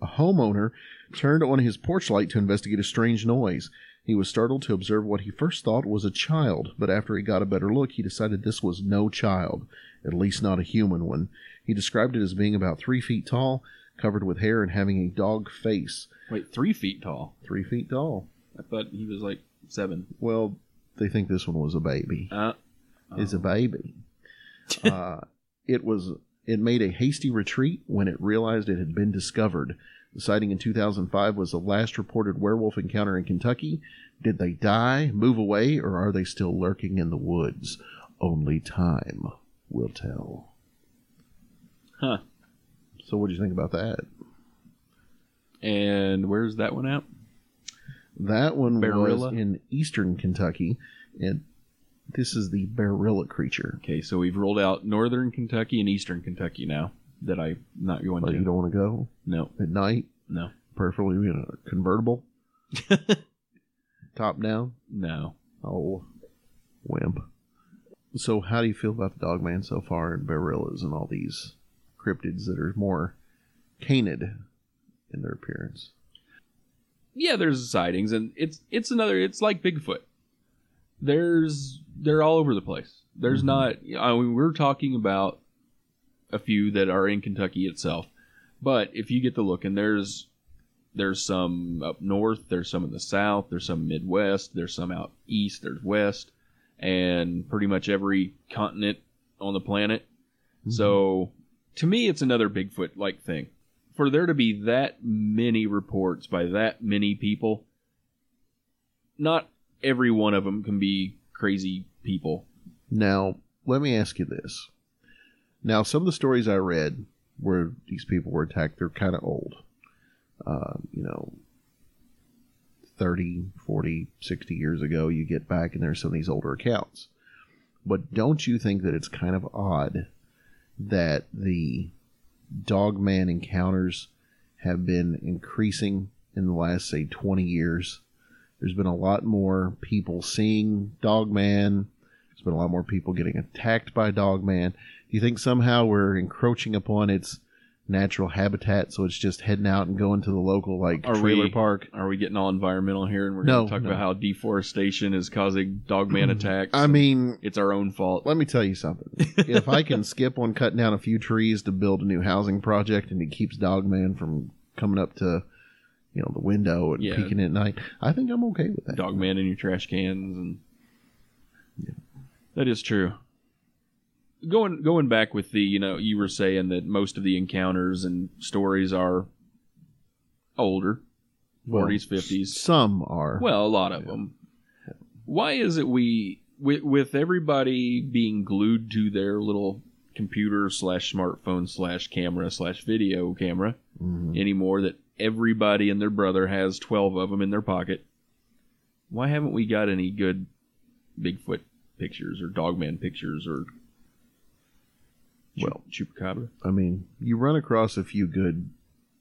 A homeowner turned on his porch light to investigate a strange noise. He was startled to observe what he first thought was a child, but after he got a better look, he decided this was no child, at least not a human one. He described it as being about three feet tall, covered with hair, and having a dog face. Wait, three feet tall. Three feet tall. I thought he was like seven. Well, they think this one was a baby. Uh, Is a baby. uh, it was. It made a hasty retreat when it realized it had been discovered. The sighting in 2005 was the last reported werewolf encounter in Kentucky. Did they die, move away, or are they still lurking in the woods? Only time will tell. huh. So, what do you think about that? And where's that one at? That one was in eastern Kentucky, and this is the Bearilla creature. Okay, so we've rolled out northern Kentucky and eastern Kentucky now that I'm not going Like to. you don't want to go no, at night, no, preferably in a convertible, top down. no. Oh, wimp. So, how do you feel about the Dogman so far and Bearillas and all these cryptids that are more canid in their appearance? Yeah, there's sightings, and it's it's another. It's like Bigfoot. There's they're all over the place. There's mm-hmm. not. I mean, we're talking about a few that are in Kentucky itself, but if you get to looking, there's there's some up north, there's some in the south, there's some Midwest, there's some out east, there's west, and pretty much every continent on the planet. Mm-hmm. So to me, it's another Bigfoot like thing. For there to be that many reports by that many people, not every one of them can be crazy people. Now, let me ask you this. Now, some of the stories I read where these people were attacked, they're kind of old. Uh, you know, 30, 40, 60 years ago, you get back and there's some of these older accounts. But don't you think that it's kind of odd that the Dogman encounters have been increasing in the last, say, 20 years? There's been a lot more people seeing Dogman. There's been a lot more people getting attacked by Dogman. Do you think somehow we're encroaching upon its natural habitat, so it's just heading out and going to the local like Are trailer we- park? Are we getting all environmental here and we're No, going to talk no. about how deforestation is causing dogman attacks? I mean, it's our own fault. let me tell you something. if I can skip on cutting down a few trees to build a new housing project, and it keeps Dogman from coming up to you know the window and Yeah. peeking at night, I think I'm okay with that. Dogman in your trash cans and that is true. Going going back with the you know you were saying that most of the encounters and stories are older. Well, 40s, 50s. Some are. Well, a lot of them. Why is it we, with, with everybody being glued to their little computer slash smartphone slash camera slash video camera Mhm. anymore, that everybody and their brother has 12 of them in their pocket? Why haven't we got any good Bigfoot pictures or Dogman pictures or Well- Chupacabra? I mean, you run across a few good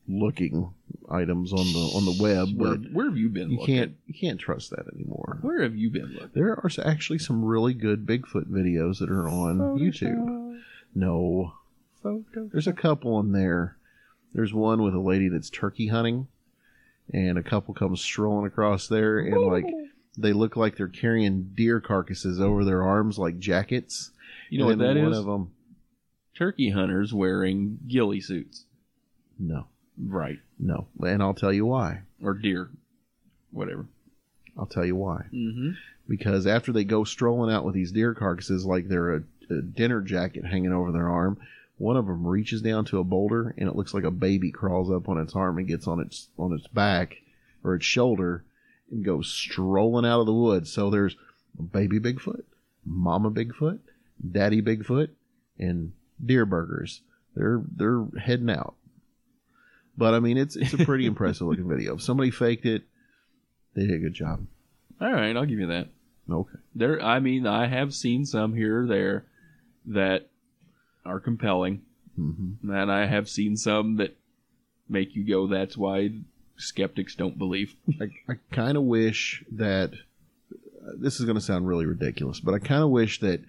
looking items on the on the web, Where, but where have you been? you looking? can't you can't trust that anymore. Where have you been looking? There are actually some really good Bigfoot videos that are on YouTube. No, there's a couple in there. There's one with a lady that's turkey hunting, and a couple comes strolling across there, and like they look like they're carrying deer carcasses over their arms like jackets. You know what And that one is? of them. Turkey hunters wearing ghillie suits. No, Right. no, and I'll tell you why. Or deer. Whatever. I'll tell you why. Mm-hmm. because after they go strolling out with these deer carcasses like they're a, a dinner jacket hanging over their arm, one of them reaches down to a boulder and it looks like a baby crawls up on its arm and gets on its on its back or its shoulder and goes strolling out of the woods. So there's baby Bigfoot, mama Bigfoot, daddy Bigfoot, and deer burgers. They're they're heading out. But I mean, it's it's a pretty impressive looking video. If somebody faked it, they did a good job. All right, I'll give you that. Okay. There, I mean, I have seen some here or there that are compelling, hmm and I have seen some that make you go, "That's why skeptics don't believe." I, I kind of wish that this is going to sound really ridiculous, but I kind of wish that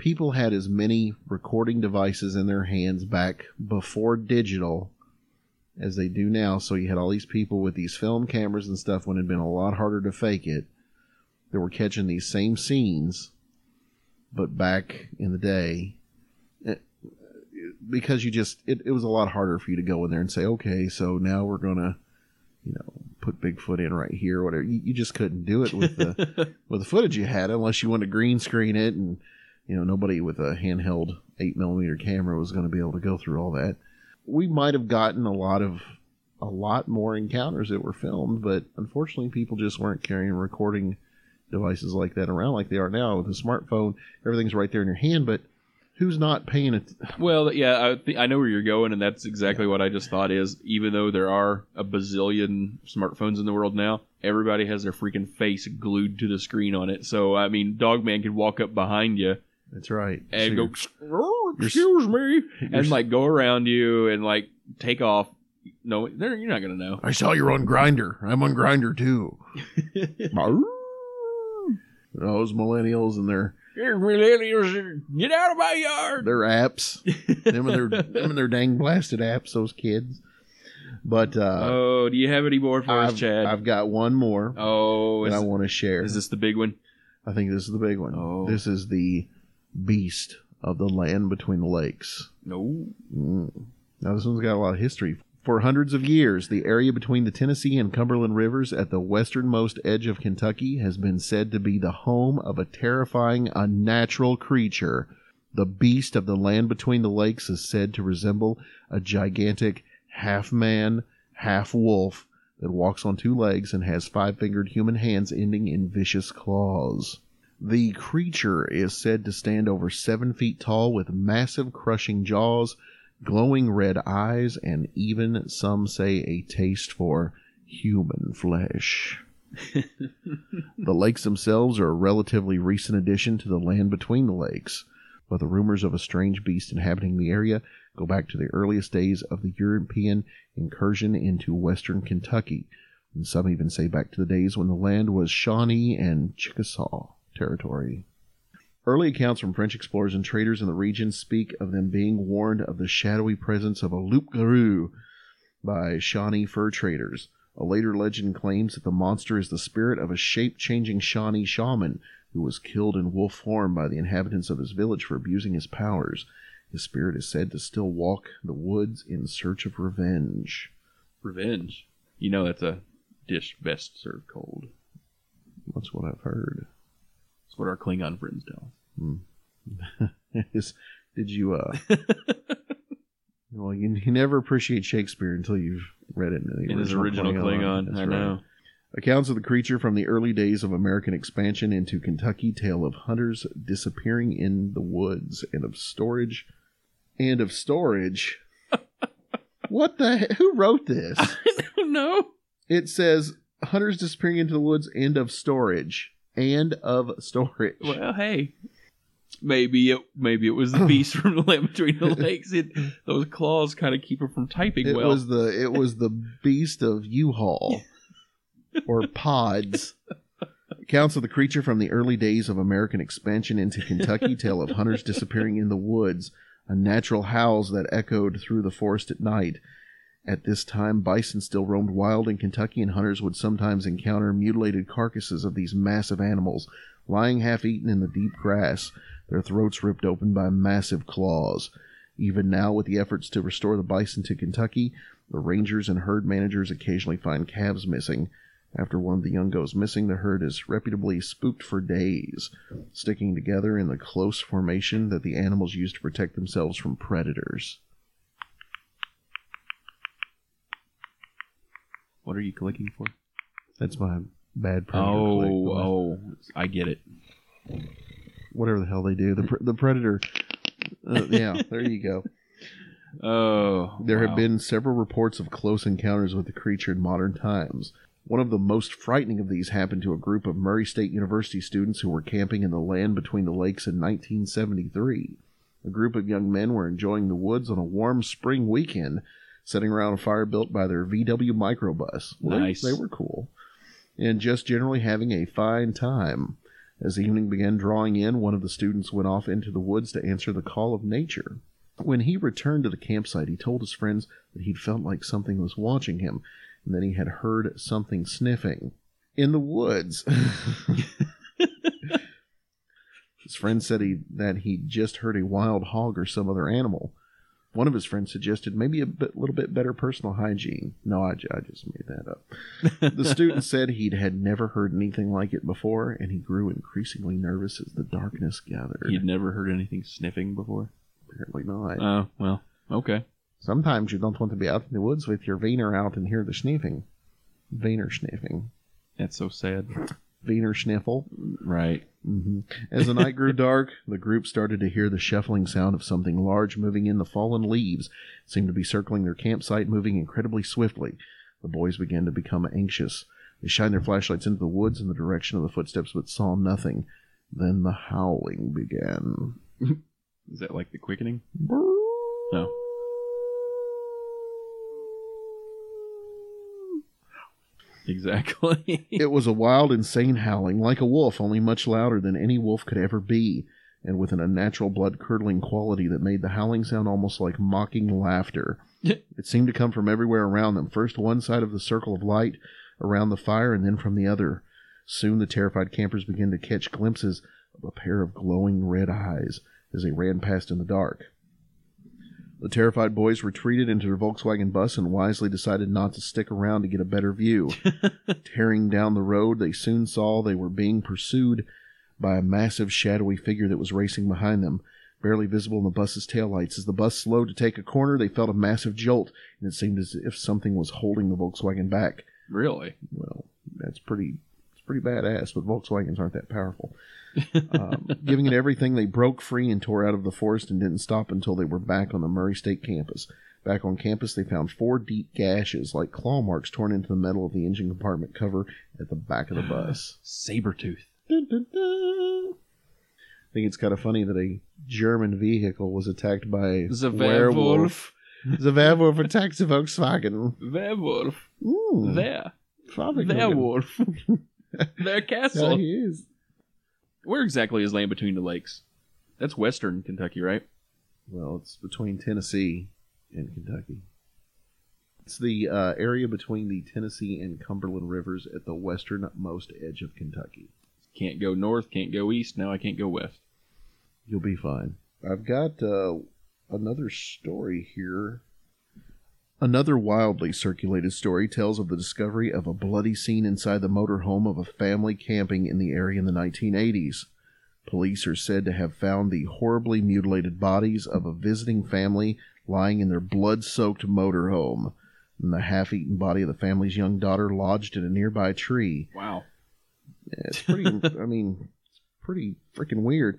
people had as many recording devices in their hands back before digital as they do now. So you had all these people with these film cameras and stuff when it had been a lot harder to fake it. They were catching these same scenes, but back in the day, it, because you just it, it was a lot harder for you to go in there and say, okay, so now we're gonna you know, put Bigfoot in right here, or whatever. You, you just couldn't do it with the with the footage you had, unless you wanted to green screen it, and you know, nobody with a handheld eight millimeter camera was going to be able to go through all that. We might have gotten a lot of a lot more encounters that were filmed, but unfortunately, people just weren't carrying recording devices like that around like they are now with a smartphone. Everything's right there in your hand, but who's not paying it? Well, yeah, I, th- I know where you're going, and that's exactly what I just thought. Is even though there are a bazillion smartphones in the world now, everybody has their freaking face glued to the screen on it. So I mean, Dogman could walk up behind you That's right. and So go, "Oh, "Excuse me," and like go around you and like take off. No, they're, you're not gonna know. I saw you're on Grindr. I'm on Grindr too. Those millennials and their millennials, get out of my yard. their apps, them and their them and their dang blasted apps. Those kids. But uh, oh, do you have any more for us, I've, Chad? I've got one more oh, that is, I want to share. is this the big one? I think this is the big one. Oh. This is the beast of the land between the lakes. No. Mm. Now, this one's got a lot of history. For hundreds of years, the area between the Tennessee and Cumberland rivers at the westernmost edge of Kentucky has been said to be the home of a terrifying, unnatural creature. The beast of the land between the lakes is said to resemble a gigantic half man, half wolf that walks on two legs and has five fingered human hands ending in vicious claws. The creature is said to stand over seven feet tall with massive crushing jaws, glowing red eyes, and even some say a taste for human flesh. the lakes themselves are a relatively recent addition to the land between the lakes, but the rumors of a strange beast inhabiting the area go back to the earliest days of the European incursion into western Kentucky, and some even say back to the days when the land was Shawnee and Chickasaw territory. Early accounts from French explorers and traders in the region speak of them being warned of the shadowy presence of a loup garou by Shawnee fur traders. A later legend claims that the monster is the spirit of a shape changing Shawnee shaman who was killed in wolf form by the inhabitants of his village for abusing his powers. His spirit is said to still walk the woods in search of revenge. Revenge. You know that's a dish best served cold. That's what I've heard. What our Klingon friends tell us. Is- did you uh Well, you, you never appreciate Shakespeare until you've read it in, the In his original Klingon. That's I right. know. Accounts of the creature from the early days of American expansion into Kentucky tale of hunters disappearing in the woods and of storage and of storage. what the he- who wrote this? I don't know. It says hunters disappearing into the woods and of storage and of storage. Well, hey, maybe it maybe it was the beast from the land between the lakes. It those claws kind of keep her from typing it well. was the it was the beast of U-Haul or pods. Accounts of the creature from the early days of American expansion into Kentucky tale of hunters disappearing in the woods, unnatural howls that echoed through the forest at night. At this time, bison still roamed wild in Kentucky, and hunters would sometimes encounter mutilated carcasses of these massive animals, lying half eaten in the deep grass, their throats ripped open by massive claws. Even now, with the efforts to restore the bison to Kentucky, the rangers and herd managers occasionally find calves missing. After one of the young goes missing, the herd is reputably spooked for days, sticking together in the close formation that the animals use to protect themselves from predators. What are you clicking for? That's my bad predator Oh, click. oh, I get it. Whatever the hell they do. The, the predator. Uh, yeah, there you go. Oh, There wow. have been several reports of close encounters with the creature in modern times. One of the most frightening of these happened to a group of Murray State University students who were camping in the land between the lakes in 1973. A group of young men were enjoying the woods on a warm spring weekend, sitting around a fire built by their VW microbus. Well, they- Nice. They were cool. And just generally having a fine time. As the evening began drawing in, one of the students went off into the woods to answer the call of nature. When he returned to the campsite, he told his friends that he'd felt like something was watching him and that he had heard something sniffing in the woods. his friend said he that he'd just heard a wild hog or some other animal. One of his friends suggested maybe a bit, little bit better personal hygiene. No, I, I just made that up. the student said he'd had never heard anything like it before, and he grew increasingly nervous as the darkness gathered. You'd never heard anything sniffing before. Apparently not. Oh well, okay. Sometimes you don't want to be out in the woods with your Wiener out and hear the sniffing. Wiener sniffing. That's so sad. Wiener sniffle. Right. hmm As the night grew dark, the group started to hear the shuffling sound of something large moving in the fallen leaves. It seemed to be circling their campsite, moving incredibly swiftly. The boys began to become anxious. They shined their flashlights into the woods in the direction of the footsteps, but saw nothing. Then the howling began. Is that like the quickening? No. Exactly. It was a wild, insane howling, like a wolf, only much louder than any wolf could ever be, and with an unnatural, blood curdling quality that made the howling sound almost like mocking laughter. it seemed to come from everywhere around them, first one side of the circle of light around the fire, and then from the other. Soon the terrified campers began to catch glimpses of a pair of glowing red eyes as they ran past in the dark. The terrified boys retreated into their Volkswagen bus and wisely decided not to stick around to get a better view. Tearing down the road, they soon saw they were being pursued by a massive shadowy figure that was racing behind them, barely visible in the bus's taillights. As the bus slowed to take a corner, they felt a massive jolt, and it seemed as if something was holding the Volkswagen back. really? Well, that's pretty it's pretty badass, but Volkswagens aren't that powerful. Um, giving it everything, they broke free and tore out of the forest and didn't stop until they were back on the Murray State campus. Back on campus, they found four deep gashes, like claw marks torn into the metal of the engine compartment cover at the back of the bus. Sabretooth. Dun, dun, dun. I think it's kind of funny that a German vehicle was attacked by a The werewolf. werewolf. The werewolf attacked the Volkswagen. Werewolf. Ooh, There. Fahrvergnügen. Werewolf. Their castle. he is. Where exactly is Land Between the Lakes? That's western Kentucky, right? Well, it's between Tennessee and Kentucky. It's the uh, area between the Tennessee and Cumberland rivers at the westernmost edge of Kentucky. Can't go north, can't go east. Now I can't go west. You'll be fine. I've got uh, another story here. Another wildly circulated story tells of the discovery of a bloody scene inside the motorhome of a family camping in the area in the 1980s. Police are said to have found the horribly mutilated bodies of a visiting family lying in their blood soaked motorhome, and the half eaten body of the family's young daughter lodged in a nearby tree. Wow. Yeah, It's pretty, I mean, it's pretty freaking weird.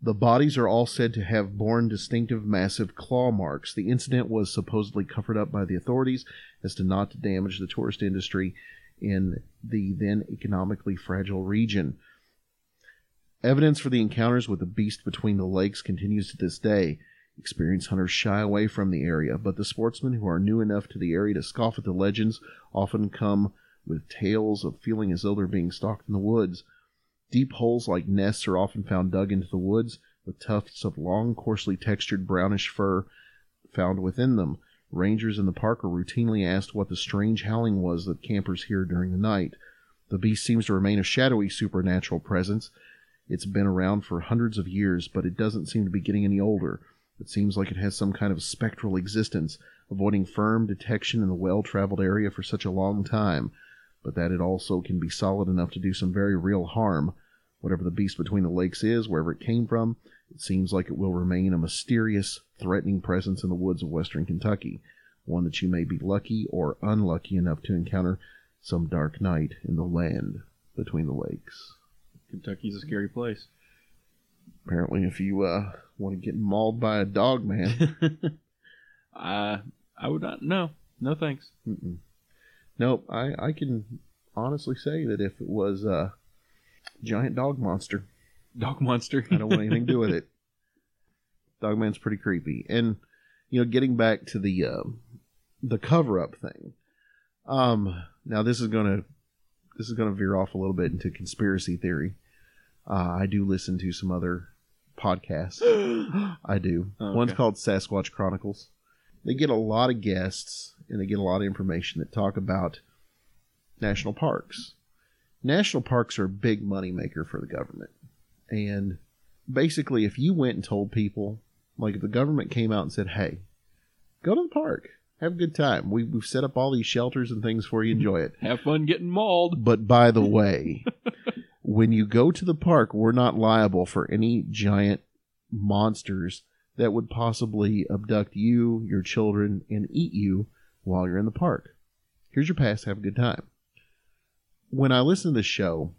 The bodies are all said to have borne distinctive massive claw marks. The incident was supposedly covered up by the authorities as to not to damage the tourist industry in the then economically fragile region. Evidence for the encounters with the beast between the lakes continues to this day. Experienced hunters shy away from the area, but the sportsmen who are new enough to the area to scoff at the legends often come with tales of feeling as though they're being stalked in the woods. Deep holes like nests are often found dug into the woods, with tufts of long, coarsely textured brownish fur found within them. Rangers in the park are routinely asked what the strange howling was that campers hear during the night. The beast seems to remain a shadowy supernatural presence. It's been around for hundreds of years, but it doesn't seem to be getting any older. It seems like it has some kind of spectral existence, avoiding firm detection in the well traveled area for such a long time, but that it also can be solid enough to do some very real harm. Whatever the beast between the lakes is, wherever it came from, it seems like it will remain a mysterious, threatening presence in the woods of western Kentucky, one that you may be lucky or unlucky enough to encounter some dark night in the land between the lakes. Kentucky's a scary place. Apparently, if you uh, want to get mauled by a dog, man, I I would not. No, no thanks. mm-mm. Nope. I I can honestly say that if it was a giant dog monster, Dog monster. I don't want anything to do with it. Dogman's pretty creepy, and you know, getting back to the uh, the cover up thing. Um, now this is gonna this is gonna veer off a little bit into conspiracy theory. Uh, I do listen to some other podcasts. I do. Oh, One's called Sasquatch Chronicles. They get a lot of guests and they get a lot of information that talk about national parks. National parks are a big money maker for the government. And basically, if you went and told people, like if the government came out and said, hey, go to the park, have a good time. We, we've set up all these shelters and things for you, enjoy it. Have fun getting mauled. But by the way, when you go to the park, we're not liable for any giant monsters that would possibly abduct you, your children, and eat you while you're in the park. Here's your pass, have a good time. When I listen to the show,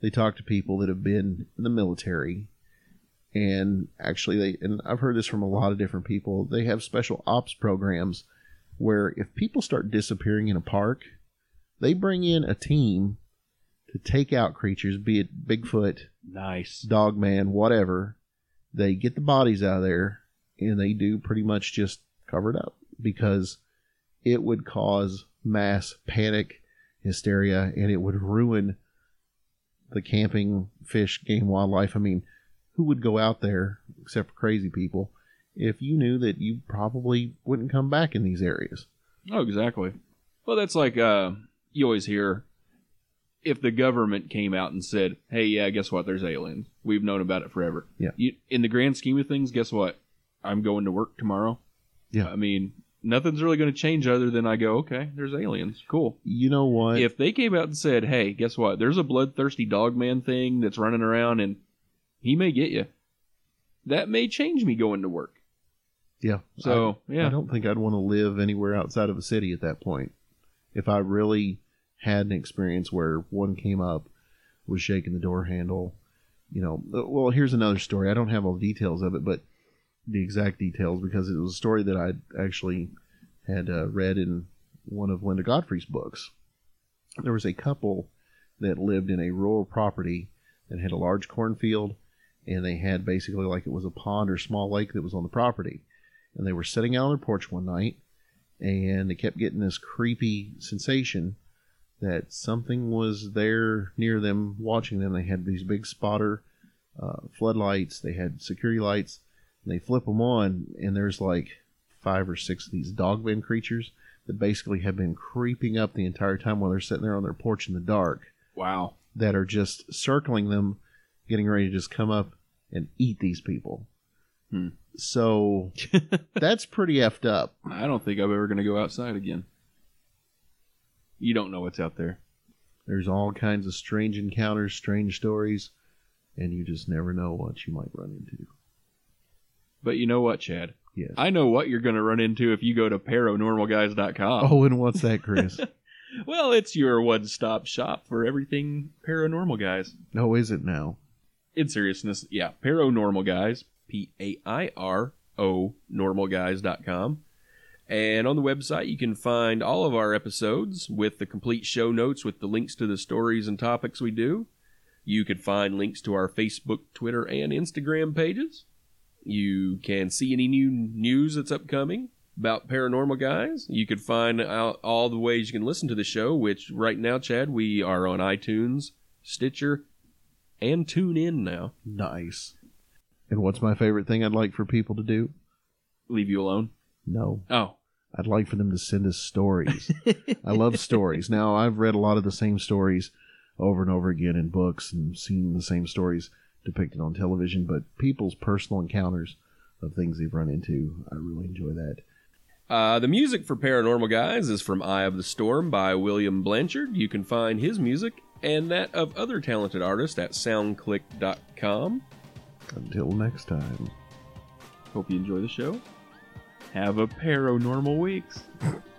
they talk to people that have been in the military and actually they and I've heard this from a lot of different people. They have special ops programs where if people start disappearing in a park, they bring in a team to take out creatures, be it Bigfoot, Nice. Dogman, whatever. They get the bodies out of there and they do pretty much just cover it up because it would cause mass panic, hysteria, and it would ruin the camping, fish, game, wildlife. I mean, who would go out there except for crazy people if you knew that you probably wouldn't come back in these areas? Oh, exactly. Well, that's like uh, you always hear if the government came out and said, "Hey, yeah, guess what? There's aliens. We've known about it forever." Yeah. You, in the grand scheme of things, guess what? I'm going to work tomorrow. Yeah. I mean, nothing's really going to change other than I go, "Okay, there's aliens. Cool." You know what? If they came out and said, "Hey, guess what? There's a bloodthirsty dog man thing that's running around and he may get you," that may change me going to work. yeah. So I yeah, don't think I'd want to live anywhere outside of a city at that point. If I really had an experience where one came up, was shaking the door handle, you know. uh, Well, here's another story. I don't have all the details of it, but the exact details because it was a story that I actually had uh, read in one of Linda Godfrey's books. There was a couple that lived in a rural property that had a large cornfield, and they had basically like it was a pond or small lake that was on the property and they were sitting out on their porch one night and they kept getting this creepy sensation that something was there near them watching them they had these big spotter uh, floodlights they had security lights and they flip them on and there's like five or six of these dogman creatures that basically have been creeping up the entire time while they're sitting there on their porch in the dark wow. that are just circling them, getting ready to just come up and eat these people. Hmm. So that's pretty effed up. I don't think I'm ever going to go outside again. You don't know what's out there. There's all kinds of strange encounters, strange stories, and you just never know what you might run into. But you know what, Chad? Yes. I know what you're going to run into if you go to paranormalguys.com. oh, and what's that, Chris? Well, it's your one stop shop for everything paranormal guys. no, is it now? In seriousness, yeah, paranormal guys, P A I R O normalguys.com. And on the website, you can find all of our episodes with the complete show notes with the links to the stories and topics we do. You can find links to our Facebook, Twitter, and Instagram pages. You can see any new news that's upcoming about paranormal guys. You can find out all the ways you can listen to the show, which right now, Chad, we are on iTunes, Stitcher, and Tune In now. Nice. And what's my favorite thing I'd like for people to do? Leave you alone. No. Oh, I'd like for them to send us stories. I love stories. Now, I've read a lot of the same stories over and over again in books and seen the same stories depicted on television, but people's personal encounters of things they've run into, I really enjoy that. Uh, the music for Paranormal Guys is from Eye of the Storm by William Blanchard. You can find his music and that of other talented artists at soundclick.com. Until next time. Hope you enjoy the show. Have a paranormal weeks.